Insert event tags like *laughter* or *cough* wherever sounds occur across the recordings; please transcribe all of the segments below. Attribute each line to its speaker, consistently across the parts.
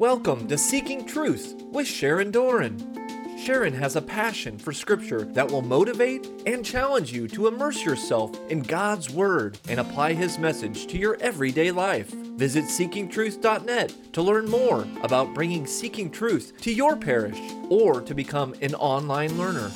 Speaker 1: Welcome to Seeking Truth with Sharon Doran. Sharon has a passion for Scripture that will motivate and challenge you to immerse yourself in God's Word and apply His message to your everyday life. Visit seekingtruth.net to learn more about bringing Seeking Truth to your parish or to become an online learner.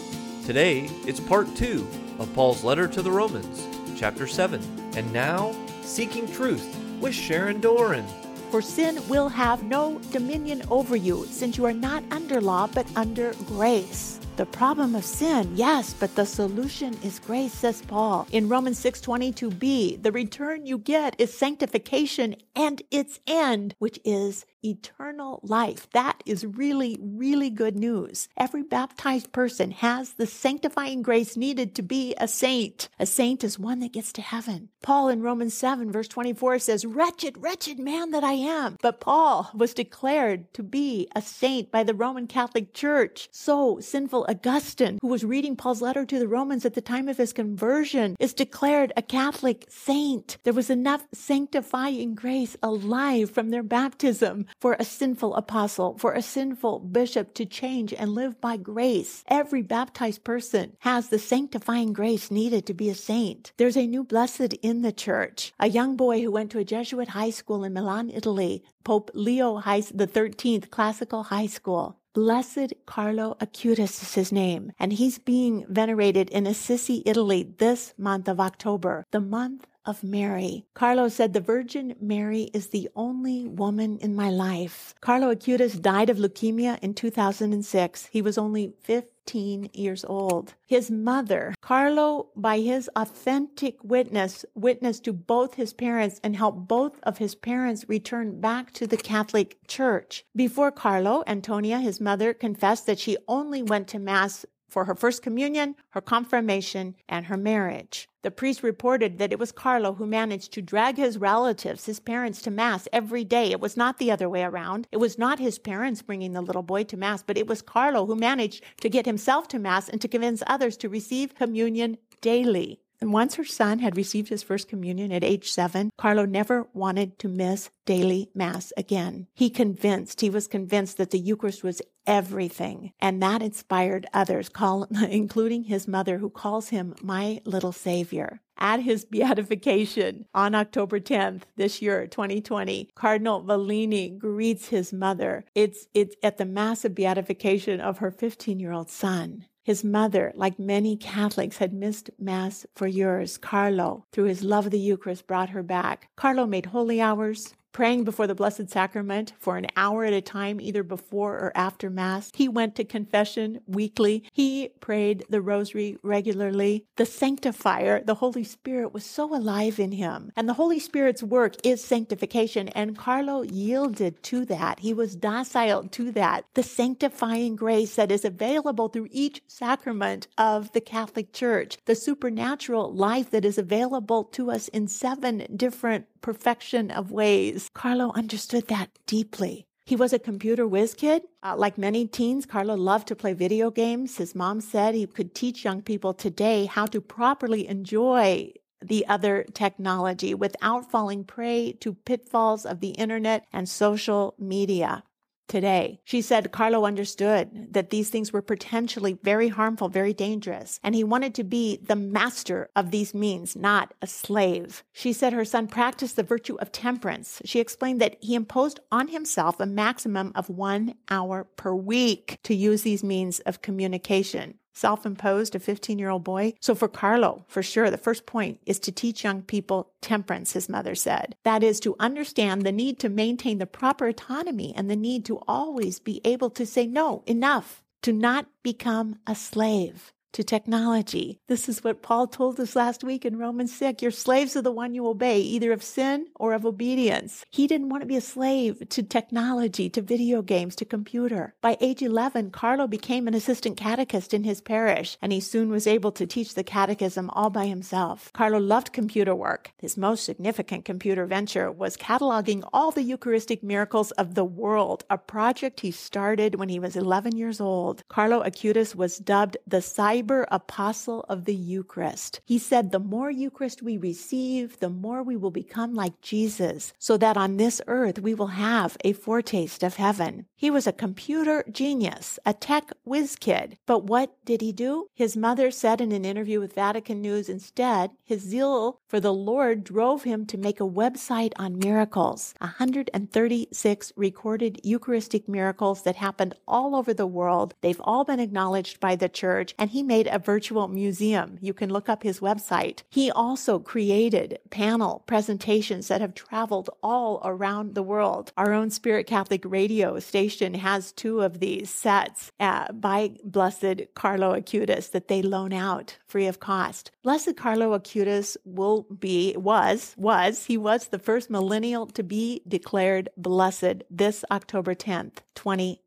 Speaker 1: Today, it's part two of Paul's letter to the Romans, chapter 7. And now, Seeking Truth with Sharon Doran
Speaker 2: for sin will have no dominion over you, since you are not under law, but under grace. The problem of sin, yes, but the solution is grace, says Paul. In Romans 6:22b, the return you get is sanctification and its end, which is eternal life. That is really, really good news. Every baptized person has the sanctifying grace needed to be a saint. A saint is one that gets to heaven. Paul in Romans 7 verse 24 says, wretched, wretched man that I am. But Paul was declared to be a saint by the Roman Catholic Church. So sinful Augustine, who was reading Paul's letter to the Romans at the time of his conversion, is declared a Catholic saint. There was enough sanctifying grace alive from their baptism for a sinful apostle, for a sinful bishop to change and live by grace. Every baptized person has the sanctifying grace needed to be a saint. There's a new blessed in the church. A young boy who went to a Jesuit high school in Milan, Italy, Pope Leo the 13th Classical High School. Blessed Carlo Acutis is his name, and he's being venerated in Assisi, Italy this month of October, the month of Mary. Carlo said, The Virgin Mary is the only woman in my life. Carlo Acutis died of leukemia in 2006. He was only 15 years old. His mother, Carlo, by his authentic witness, witnessed to both his parents and helped both of his parents return back to the Catholic Church. Before Carlo, Antonia, his mother, confessed that she only went to Mass for her first communion, her confirmation, and her marriage. The priest reported that it was Carlo who managed to drag his relatives, his parents, to Mass every day. It was not the other way around. It was not his parents bringing the little boy to Mass, but it was Carlo who managed to get himself to Mass and to convince others to receive communion daily. And once her son had received his first communion at age seven, Carlo never wanted to miss daily mass again. He convinced, he was convinced that the Eucharist was everything. And that inspired others, call, *laughs* including his mother, who calls him my little savior. At his *laughs* beatification on October 10th this year, 2020, Cardinal Vallini greets his mother. It's, it's at the massive beatification of her 15 year old son. His mother, like many Catholics, had missed Mass for years. Carlo, through his love of the Eucharist, brought her back. Carlo made holy hours, praying before the Blessed Sacrament for an hour at a time, either before or after Mass. He went to confession weekly. He prayed the Rosary regularly. The Sanctifier, the Holy Spirit, was so alive in him. And the Holy Spirit's work is sanctification. And Carlo yielded to that. He was docile to that. The sanctifying grace that is available through each sacrament of the Catholic Church. The supernatural life that is available to us in seven different perfection of ways. Carlo understood that deeply. He was a computer whiz kid. Uh, like many teens, Carlo loved to play video games. His mom said he could teach young people today how to properly enjoy the other technology without falling prey to pitfalls of the internet and social media today. She said Carlo understood that these things were potentially very harmful, very dangerous, and he wanted to be the master of these means, not a slave. She said her son practiced the virtue of temperance. She explained that he imposed on himself a maximum of one hour per week to use these means of communication self imposed, a 15 year old boy. So for Carlo, for sure, the first point is to teach young people temperance, his mother said. That is to understand the need to maintain the proper autonomy and the need to always be able to say no, enough, to not become a slave to technology. This is what Paul told us last week in Romans 6. Your slaves are the one you obey, either of sin or of obedience. He didn't want to be a slave to technology, to video games, to computer. By age 11, Carlo became an assistant catechist in his parish, and he soon was able to teach the catechism all by himself. Carlo loved computer work. His most significant computer venture was cataloging all the Eucharistic miracles of the world, a project he started when he was 11 years old. Carlo Acutis was dubbed the cyber Apostle of the Eucharist. He said, the more Eucharist we receive, the more we will become like Jesus, so that on this earth we will have a foretaste of heaven. He was a computer genius, a tech whiz kid. But what did he do? His mother said in an interview with Vatican News instead, his zeal for the Lord drove him to make a website on miracles. 136 recorded Eucharistic miracles that happened all over the world. They've all been acknowledged by the church, and he made a virtual museum. You can look up his website. He also created panel presentations that have traveled all around the world. Our own Spirit Catholic radio station has two of these sets uh, by Blessed Carlo Acutis that they loan out free of cost. Blessed Carlo Acutis will be, was, was, he was the first millennial to be declared blessed this October 10th, 2020.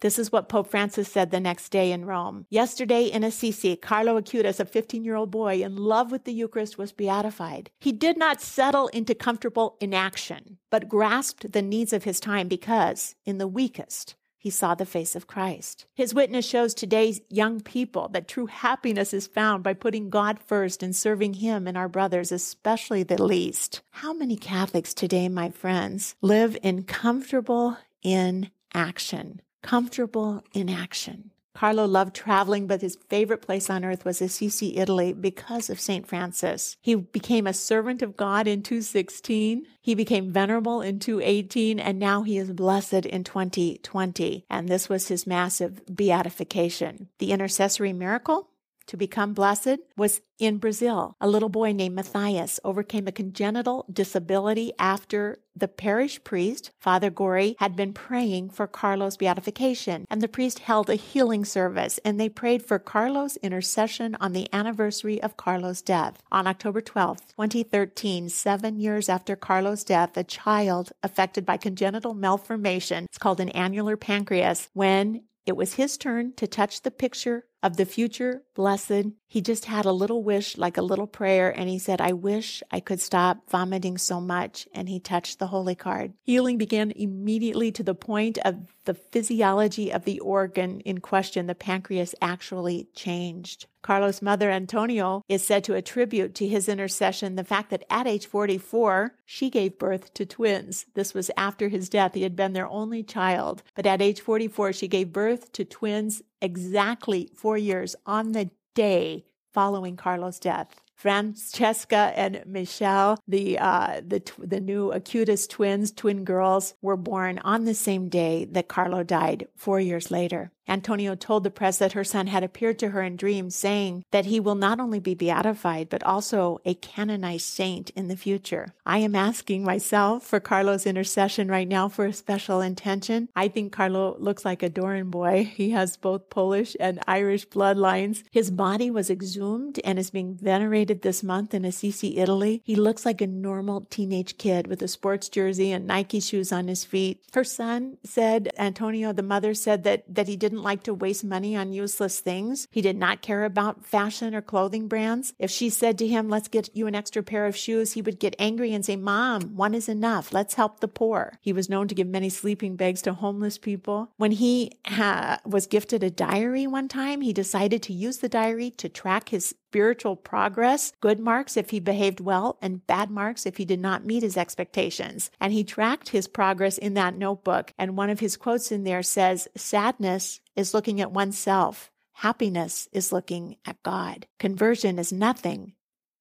Speaker 2: This is what Pope Francis said the next day in Rome. Yesterday in Assisi, Carlo Acutis, a 15 year old boy in love with the Eucharist, was beatified. He did not settle into comfortable inaction, but grasped the needs of his time because, in the weakest, he saw the face of Christ. His witness shows today's young people that true happiness is found by putting God first and serving Him and our brothers, especially the least. How many Catholics today, my friends, live in comfortable inaction? Comfortable inaction. Carlo loved traveling, but his favorite place on earth was Assisi, Italy, because of St. Francis. He became a servant of God in 216. He became venerable in 218, and now he is blessed in 2020. And this was his massive beatification. The intercessory miracle? to become blessed was in Brazil. A little boy named Matthias overcame a congenital disability after the parish priest, Father Gori, had been praying for Carlos' beatification. And the priest held a healing service and they prayed for Carlos' intercession on the anniversary of Carlos' death. On October 12, 2013, seven years after Carlos' death, a child affected by congenital malformation, it's called an annular pancreas, when it was his turn to touch the picture of the future blessed. He just had a little wish, like a little prayer, and he said, I wish I could stop vomiting so much. And he touched the holy card. Healing began immediately to the point of the physiology of the organ in question. The pancreas actually changed. Carlos' mother, Antonio, is said to attribute to his intercession the fact that at age 44, she gave birth to twins. This was after his death. He had been their only child. But at age 44, she gave birth to twins exactly four years on the day following Carlos' death. Francesca and Michelle, the uh, the the new Acutis twins, twin girls, were born on the same day that Carlo died, four years later. Antonio told the press that her son had appeared to her in dreams, saying that he will not only be beatified, but also a canonized saint in the future. I am asking myself for Carlo's intercession right now for a special intention. I think Carlo looks like a Doran boy. He has both Polish and Irish bloodlines. His body was exhumed and is being venerated this month in Assisi, Italy. He looks like a normal teenage kid with a sports jersey and Nike shoes on his feet. Her son said, Antonio, the mother said that, that he didn't didn't like to waste money on useless things. He did not care about fashion or clothing brands. If she said to him, let's get you an extra pair of shoes, he would get angry and say, mom, one is enough. Let's help the poor. He was known to give many sleeping bags to homeless people. When he ha- was gifted a diary one time, he decided to use the diary to track his spiritual progress, good marks if he behaved well, and bad marks if he did not meet his expectations. And he tracked his progress in that notebook. And one of his quotes in there says, Sadness is looking at oneself. Happiness is looking at God. Conversion is nothing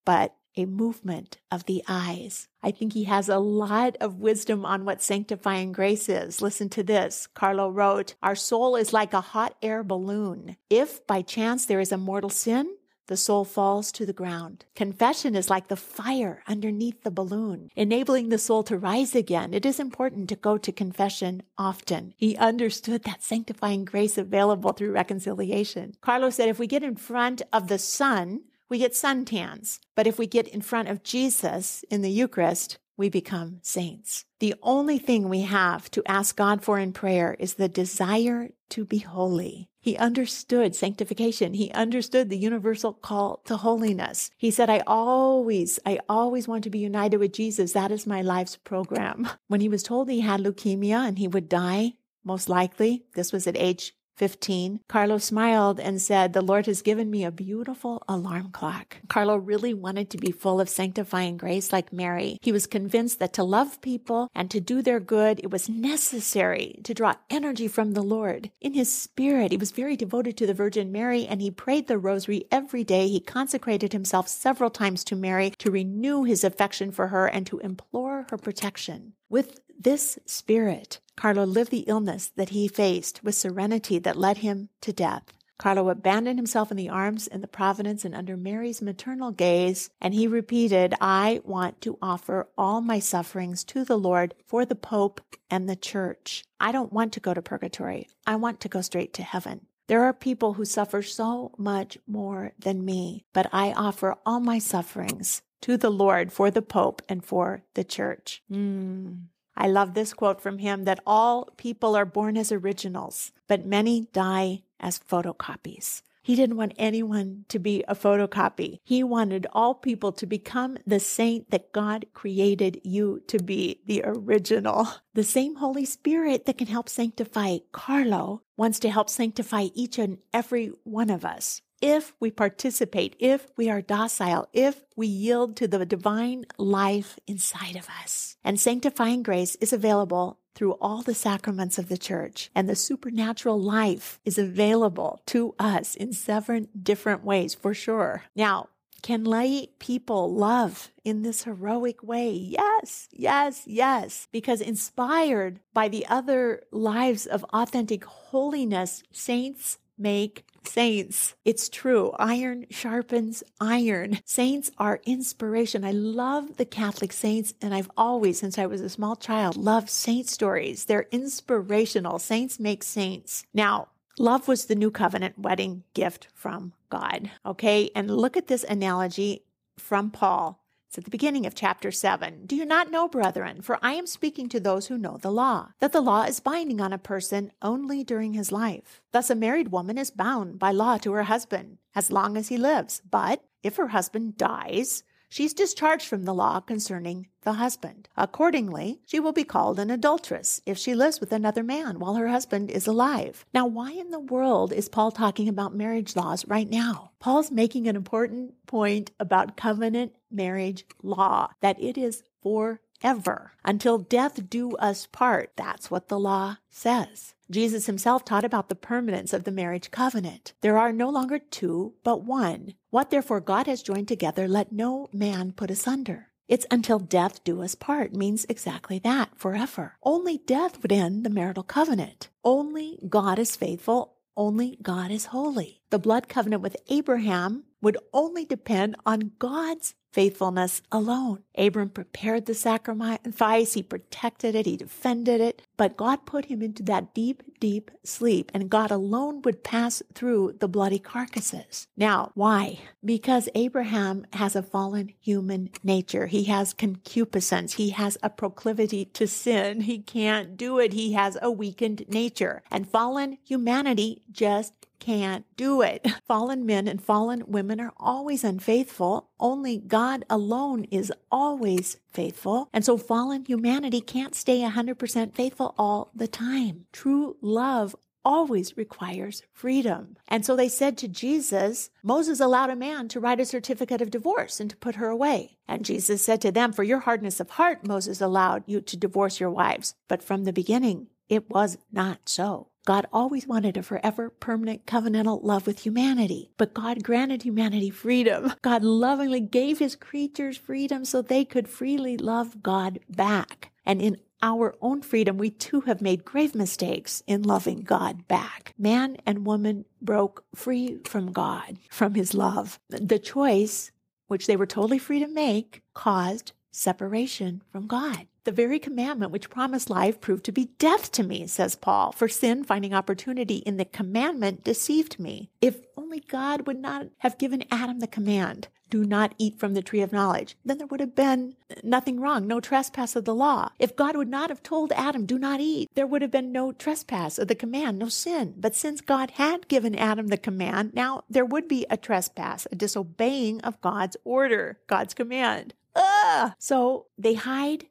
Speaker 2: but a movement of the eyes. I think he has a lot of wisdom on what sanctifying grace is. Listen to this. Carlo wrote, Our soul is like a hot air balloon. If by chance there is a mortal sin, the soul falls to the ground. Confession is like the fire underneath the balloon, enabling the soul to rise again. It is important to go to confession often. He understood that sanctifying grace available through reconciliation. Carlos said, if we get in front of the sun, we get suntans. But if we get in front of Jesus in the Eucharist, we become saints. The only thing we have to ask God for in prayer is the desire to be holy. He understood sanctification. He understood the universal call to holiness. He said, I always, I always want to be united with Jesus. That is my life's program. When he was told he had leukemia and he would die, most likely, this was at age 15, Carlo smiled and said, The Lord has given me a beautiful alarm clock. Carlo really wanted to be full of sanctifying grace like Mary. He was convinced that to love people and to do their good, it was necessary to draw energy from the Lord. In his spirit, he was very devoted to the Virgin Mary and he prayed the rosary every day. He consecrated himself several times to Mary to renew his affection for her and to implore her protection. With this spirit, Carlo lived the illness that he faced with serenity that led him to death. Carlo abandoned himself in the arms and the providence and under Mary's maternal gaze, and he repeated, I want to offer all my sufferings to the Lord for the Pope and the Church. I don't want to go to purgatory. I want to go straight to heaven. There are people who suffer so much more than me, but I offer all my sufferings to the Lord for the Pope and for the Church. Mm. I love this quote from him that all people are born as originals, but many die as photocopies. He didn't want anyone to be a photocopy. He wanted all people to become the saint that God created you to be, the original. The same Holy Spirit that can help sanctify Carlo wants to help sanctify each and every one of us if we participate, if we are docile, if we yield to the divine life inside of us. And sanctifying grace is available through all the sacraments of the church. And the supernatural life is available to us in seven different ways for sure. Now, can lay people love in this heroic way? Yes, yes, yes. Because inspired by the other lives of authentic holiness, saints make saints. It's true. Iron sharpens iron. Saints are inspiration. I love the Catholic saints, and I've always, since I was a small child, loved saint stories. They're inspirational. Saints make saints. Now, love was the new covenant wedding gift from God. Okay. And look at this analogy from Paul it's at the beginning of chapter 7. Do you not know, brethren, for I am speaking to those who know the law, that the law is binding on a person only during his life. Thus, a married woman is bound by law to her husband as long as he lives. But if her husband dies, she's discharged from the law concerning the husband. Accordingly, she will be called an adulteress if she lives with another man while her husband is alive. Now, why in the world is Paul talking about marriage laws right now? Paul's making an important point about covenant marriage law, that it is forever until death do us part. That's what the law says. Jesus himself taught about the permanence of the marriage covenant. There are no longer two, but one. What therefore God has joined together, let no man put asunder. It's until death do us part means exactly that, forever. Only death would end the marital covenant. Only God is faithful. Only God is holy. The blood covenant with Abraham would only depend on God's faithfulness alone. Abram prepared the sacrifice, he protected it, he defended it, but God put him into that deep, deep sleep, and God alone would pass through the bloody carcasses. Now, why? Because Abraham has a fallen human nature. He has concupiscence. He has a proclivity to sin. He can't do it. He has a weakened nature. And fallen humanity just can't do it. *laughs* Fallen men and fallen women are always unfaithful. Only God alone is always faithful. And so fallen humanity can't stay 100% faithful all the time. True love always requires freedom. And so they said to Jesus, Moses allowed a man to write a certificate of divorce and to put her away. And Jesus said to them, For your hardness of heart, Moses allowed you to divorce your wives. But from the beginning, it was not so. God always wanted a forever permanent covenantal love with humanity, but God granted humanity freedom. God lovingly gave his creatures freedom so they could freely love God back. And in our own freedom, we too have made grave mistakes in loving God back. Man and woman broke free from God, from his love. The choice, which they were totally free to make, caused separation from God. The very commandment which promised life proved to be death to me, says Paul, for sin, finding opportunity in the commandment, deceived me. If only God would not have given Adam the command, do not eat from the tree of knowledge, then there would have been nothing wrong, no trespass of the law. If God would not have told Adam, do not eat, there would have been no trespass of the command, no sin. But since God had given Adam the command, now there would be a trespass, a disobeying of God's order, God's command. Ugh! So they hide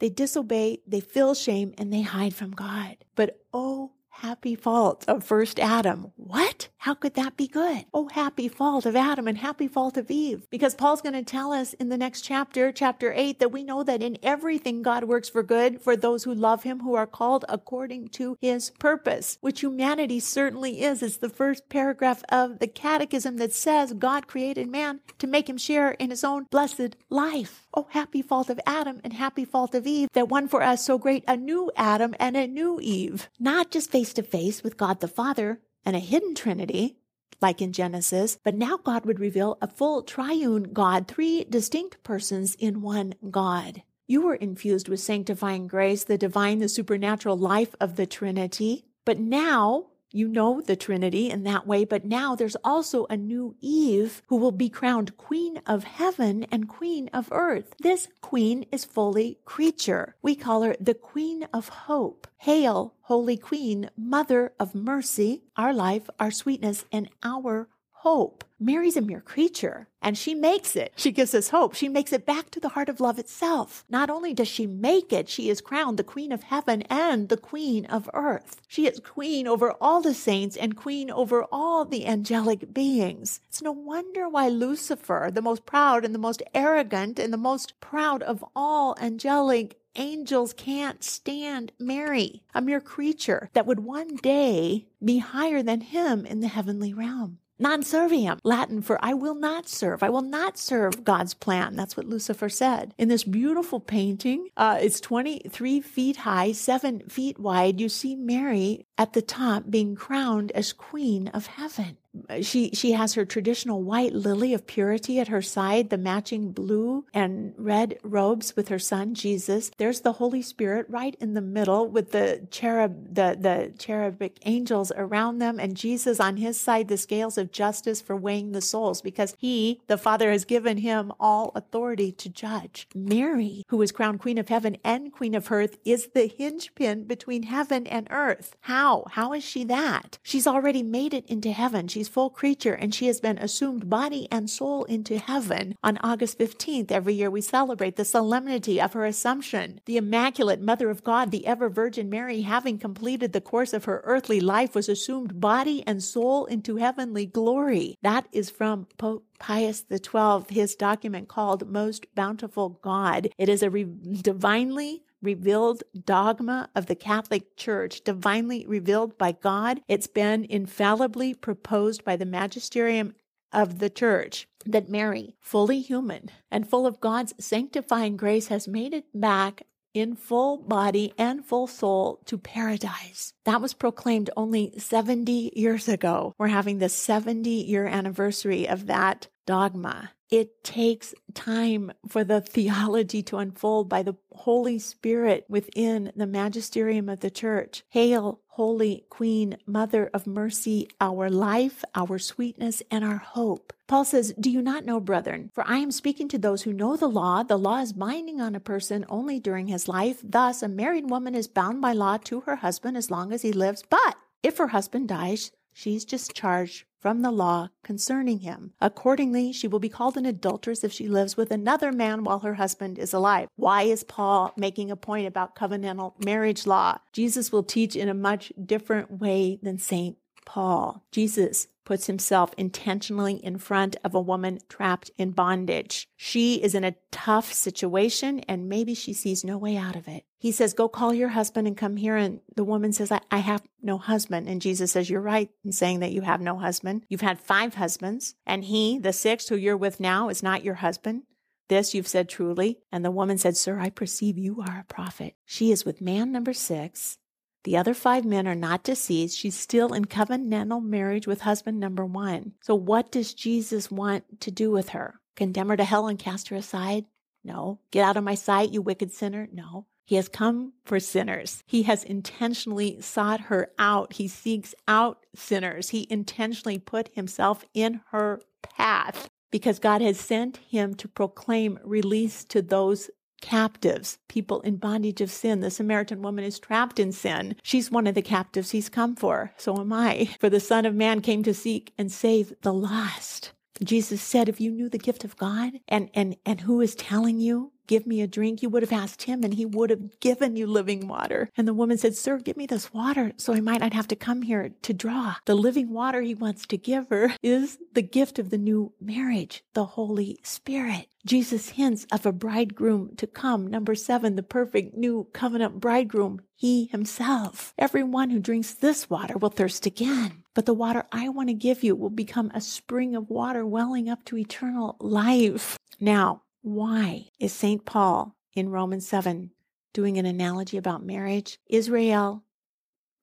Speaker 2: they disobey, they feel shame, and they hide from God. But oh, happy fault of first Adam. What? How could that be good? Oh, happy fault of Adam and happy fault of Eve. Because Paul's going to tell us in the next chapter, chapter 8, that we know that in everything God works for good for those who love him, who are called according to his purpose, which humanity certainly is. It's the first paragraph of the catechism that says God created man to make him share in his own blessed life. Oh, happy fault of Adam and happy fault of Eve that won for us so great a new Adam and a new Eve, not just face to face with God the Father and a hidden Trinity, like in Genesis, but now God would reveal a full triune God, three distinct persons in one God. You were infused with sanctifying grace, the divine, the supernatural life of the Trinity. But now you know the Trinity in that way, but now there's also a new Eve who will be crowned Queen of Heaven and Queen of Earth. This Queen is fully creature. We call her the Queen of Hope. Hail, Holy Queen, Mother of Mercy, our life, our sweetness, and our hope. Mary's a mere creature and she makes it. She gives us hope. She makes it back to the heart of love itself. Not only does she make it, she is crowned the queen of heaven and the queen of earth. She is queen over all the saints and queen over all the angelic beings. It's no wonder why Lucifer, the most proud and the most arrogant and the most proud of all angelic angels can't stand Mary, a mere creature that would one day be higher than him in the heavenly realm. Non serviam, Latin for I will not serve. I will not serve God's plan. That's what Lucifer said. In this beautiful painting, uh, it's 23 feet high, 7 feet wide. You see Mary at the top being crowned as Queen of Heaven she she has her traditional white lily of purity at her side the matching blue and red robes with her son jesus. There's the holy spirit right in the middle with the cherub the the cherubic angels around them and jesus on his side the scales of justice for weighing the souls because he the father has given him all authority to judge. Mary who is crowned queen of heaven and queen of earth is the hinge pin between heaven and earth. How? How is she that? She's already made it into heaven. She She's full creature and she has been assumed body and soul into heaven. On August 15th, every year we celebrate the solemnity of her assumption. The Immaculate Mother of God, the ever Virgin Mary, having completed the course of her earthly life, was assumed body and soul into heavenly glory. That is from Pope Pius XII, his document called Most Bountiful God. It is a re- divinely revealed dogma of the Catholic Church, divinely revealed by God. It's been infallibly proposed by the magisterium of the church that Mary, fully human and full of God's sanctifying grace, has made it back in full body and full soul to paradise. That was proclaimed only 70 years ago. We're having the 70 year anniversary of that dogma. It takes time for the theology to unfold by the Holy Spirit within the magisterium of the church. Hail, Holy Queen, Mother of Mercy, our life, our sweetness, and our hope. Paul says, Do you not know, brethren? For I am speaking to those who know the law. The law is binding on a person only during his life. Thus, a married woman is bound by law to her husband as long as he lives. But if her husband dies, she's discharged from the law concerning him. Accordingly, she will be called an adulteress if she lives with another man while her husband is alive. Why is Paul making a point about covenantal marriage law? Jesus will teach in a much different way than St. Paul. Jesus puts himself intentionally in front of a woman trapped in bondage. She is in a tough situation and maybe she sees no way out of it. He says, Go call your husband and come here. And the woman says, I, I have no husband. And Jesus says, You're right in saying that you have no husband. You've had five husbands, and he, the sixth who you're with now, is not your husband. This you've said truly. And the woman said, Sir, I perceive you are a prophet. She is with man number six the other five men are not deceased. She's still in covenantal marriage with husband number one. So, what does Jesus want to do with her? Condemn her to hell and cast her aside? No. Get out of my sight, you wicked sinner? No. He has come for sinners. He has intentionally sought her out. He seeks out sinners. He intentionally put himself in her path because God has sent him to proclaim release to those captives, people in bondage of sin. The Samaritan woman is trapped in sin. She's one of the captives he's come for. So am I. For the Son of Man came to seek and save the lost. Jesus said, if you knew the gift of God and, and, and who is telling you, give me a drink? You would have asked him and he would have given you living water. And the woman said, Sir, give me this water so I might not have to come here to draw. The living water he wants to give her is the gift of the new marriage, the Holy Spirit. Jesus hints of a bridegroom to come. Number seven, the perfect new covenant bridegroom, he himself. Everyone who drinks this water will thirst again. But the water I want to give you will become a spring of water welling up to eternal life. Now, why is St. Paul in Romans 7 doing an analogy about marriage? Israel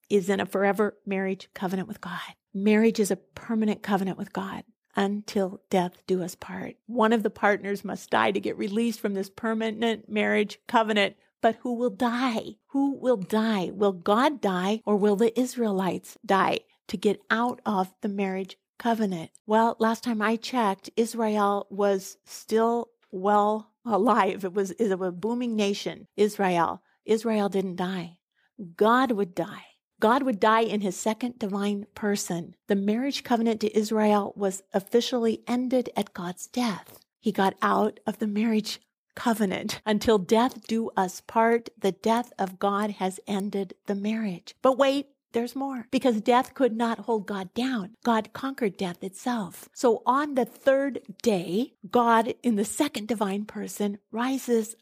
Speaker 2: is in a forever marriage covenant with God. Marriage is a permanent covenant with God until death do us part. One of the partners must die to get released from this permanent marriage covenant. But who will die? Who will die? Will God die or will the Israelites die to get out of the marriage covenant? Well, last time I checked, Israel was still well alive. It was, it was a booming nation, Israel. Israel didn't die. God would die. God would die in his second divine person. The marriage covenant to Israel was officially ended at God's death. He got out of the marriage covenant. Until death do us part, the death of God has ended the marriage. But wait, there's more because death could not hold God down. God conquered death itself. So on the third day, God in the second divine person rises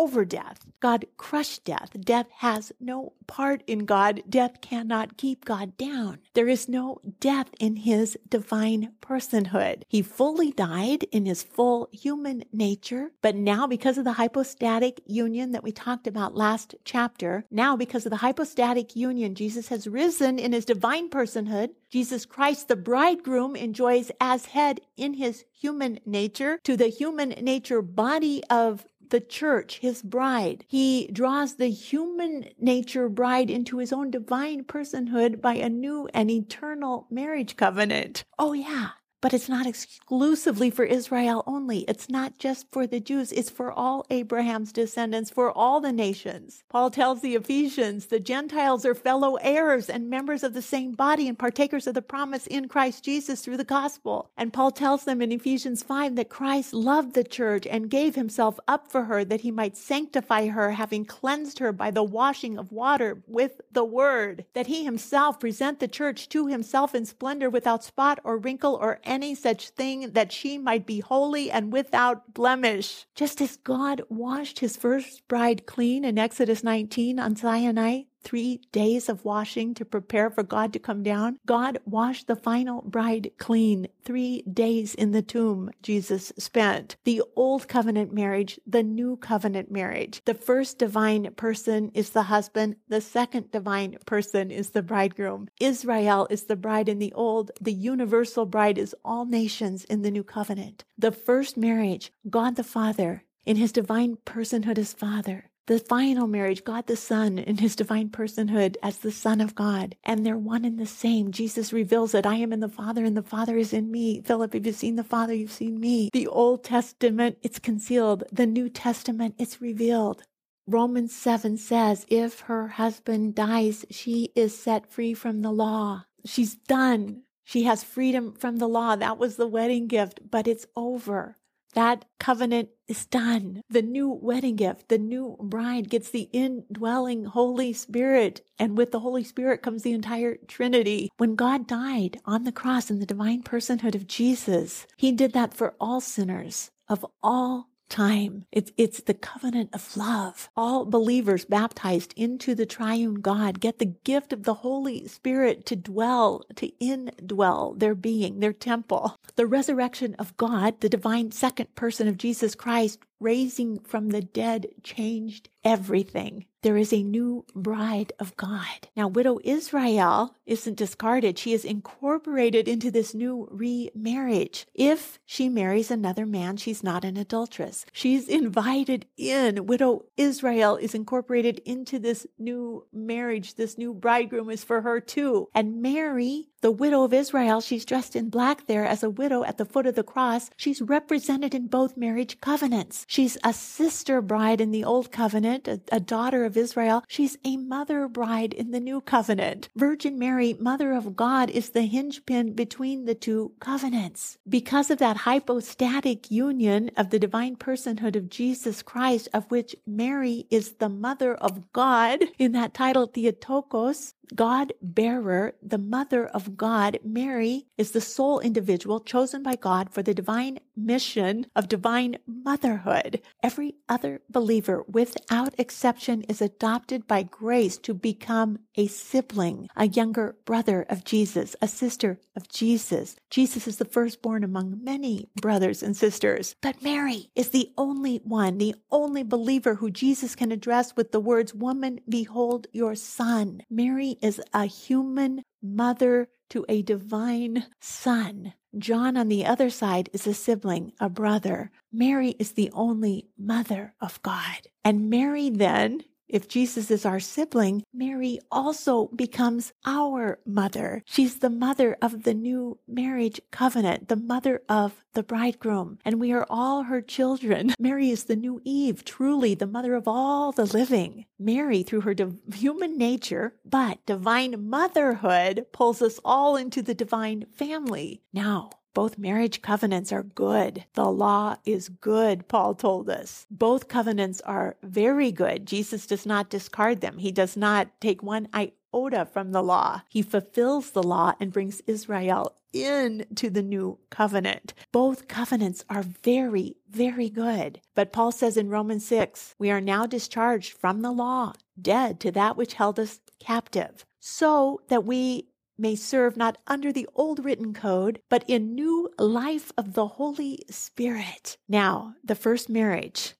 Speaker 2: over death. God crushed death. Death has no part in God. Death cannot keep God down. There is no death in his divine personhood. He fully died in his full human nature, but now because of the hypostatic union that we talked about last chapter, now because of the hypostatic union, Jesus has risen in his divine personhood. Jesus Christ, the bridegroom, enjoys as head in his human nature to the human nature body of the church, his bride. He draws the human nature bride into his own divine personhood by a new and eternal marriage covenant. Oh, yeah. But it's not exclusively for Israel only. It's not just for the Jews. It's for all Abraham's descendants, for all the nations. Paul tells the Ephesians, the Gentiles are fellow heirs and members of the same body and partakers of the promise in Christ Jesus through the gospel. And Paul tells them in Ephesians 5 that Christ loved the church and gave himself up for her that he might sanctify her, having cleansed her by the washing of water with the word, that he himself present the church to himself in splendor without spot or wrinkle or any such thing that she might be holy and without blemish. Just as God washed his first bride clean in Exodus 19 on Sinai, three days of washing to prepare for God to come down. God washed the final bride clean. Three days in the tomb Jesus spent. The old covenant marriage, the new covenant marriage. The first divine person is the husband. The second divine person is the bridegroom. Israel is the bride in the old. The universal bride is all nations in the new covenant. The first marriage, God the Father in his divine personhood as Father the final marriage, God the Son in his divine personhood as the Son of God. And they're one and the same. Jesus reveals that I am in the Father and the Father is in me. Philip, if you've seen the Father, you've seen me. The Old Testament, it's concealed. The New Testament, it's revealed. Romans 7 says, if her husband dies, she is set free from the law. She's done. She has freedom from the law. That was the wedding gift, but it's over. That covenant is done. The new wedding gift, the new bride gets the indwelling Holy Spirit. And with the Holy Spirit comes the entire Trinity. When God died on the cross in the divine personhood of Jesus, he did that for all sinners of all time. It's, it's the covenant of love. All believers baptized into the triune God get the gift of the Holy Spirit to dwell, to indwell their being, their temple. The resurrection of God, the divine second person of Jesus Christ, raising from the dead changed everything. There is a new bride of God. Now, widow Israel isn't discarded. She is incorporated into this new remarriage. If she marries another man, she's not an adulteress. She's invited in. Widow Israel is incorporated into this new marriage. This new bridegroom is for her too. And Mary, The widow of Israel, she's dressed in black there as a widow at the foot of the cross. She's represented in both marriage covenants. She's a sister bride in the old covenant, a, a daughter of Israel. She's a mother bride in the new covenant. Virgin Mary, mother of God, is the hinge pin between the two covenants. Because of that hypostatic union of the divine personhood of Jesus Christ, of which Mary is the mother of God, in that title, Theotokos, God bearer, the mother of God, Mary is the sole individual chosen by God for the divine mission of divine motherhood. Every other believer, without exception, is adopted by grace to become a sibling, a younger brother of Jesus, a sister of Jesus. Jesus is the firstborn among many brothers and sisters. But Mary is the only one, the only believer who Jesus can address with the words, Woman, behold your son. Mary is a human mother to a divine son. John, on the other side, is a sibling, a brother. Mary is the only mother of God. And Mary then if Jesus is our sibling, Mary also becomes our mother. She's the mother of the new marriage covenant, the mother of the bridegroom, and we are all her children. *laughs* Mary is the new Eve, truly the mother of all the living. Mary, through her div- human nature, but divine motherhood, pulls us all into the divine family. Now, both marriage covenants are good. The law is good, Paul told us. Both covenants are very good. Jesus does not discard them. He does not take one iota from the law. He fulfills the law and brings Israel into the new covenant. Both covenants are very, very good. But Paul says in Romans 6, we are now discharged from the law, dead to that which held us captive, so that we may serve not under the old written code, but in new life of the Holy Spirit. Now, the first marriage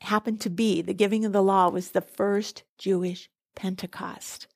Speaker 2: happened to be the giving of the law was the first Jewish Pentecost.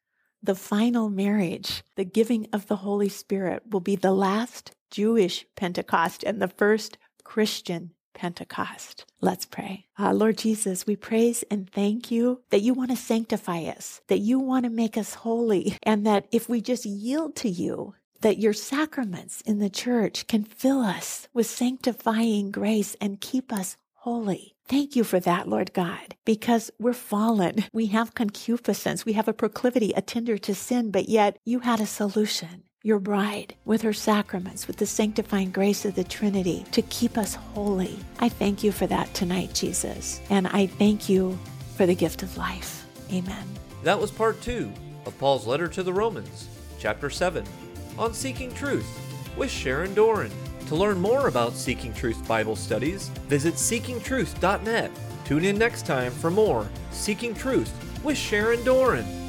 Speaker 2: The final marriage, the giving of the Holy Spirit, will be the last Jewish Pentecost and the first Christian Pentecost. Let's pray. Uh, Lord Jesus, we praise and thank you that you want to sanctify us, that you want to make us holy, and that if we just yield to you, that your sacraments in the church can fill us with sanctifying grace and keep us holy. Thank you for that, Lord God, because we're fallen. We have concupiscence. We have a proclivity, a tender to sin, but yet you had a solution your bride with her sacraments, with the sanctifying grace of the Trinity to keep us holy. I thank you for that tonight, Jesus. And I thank you for the gift of life. Amen.
Speaker 1: That was part two of Paul's letter to the Romans, chapter 7, on seeking truth with Sharon Doran. To learn more about Seeking Truth Bible studies, visit seekingtruth.net. Tune in next time for more Seeking Truth with Sharon Doran.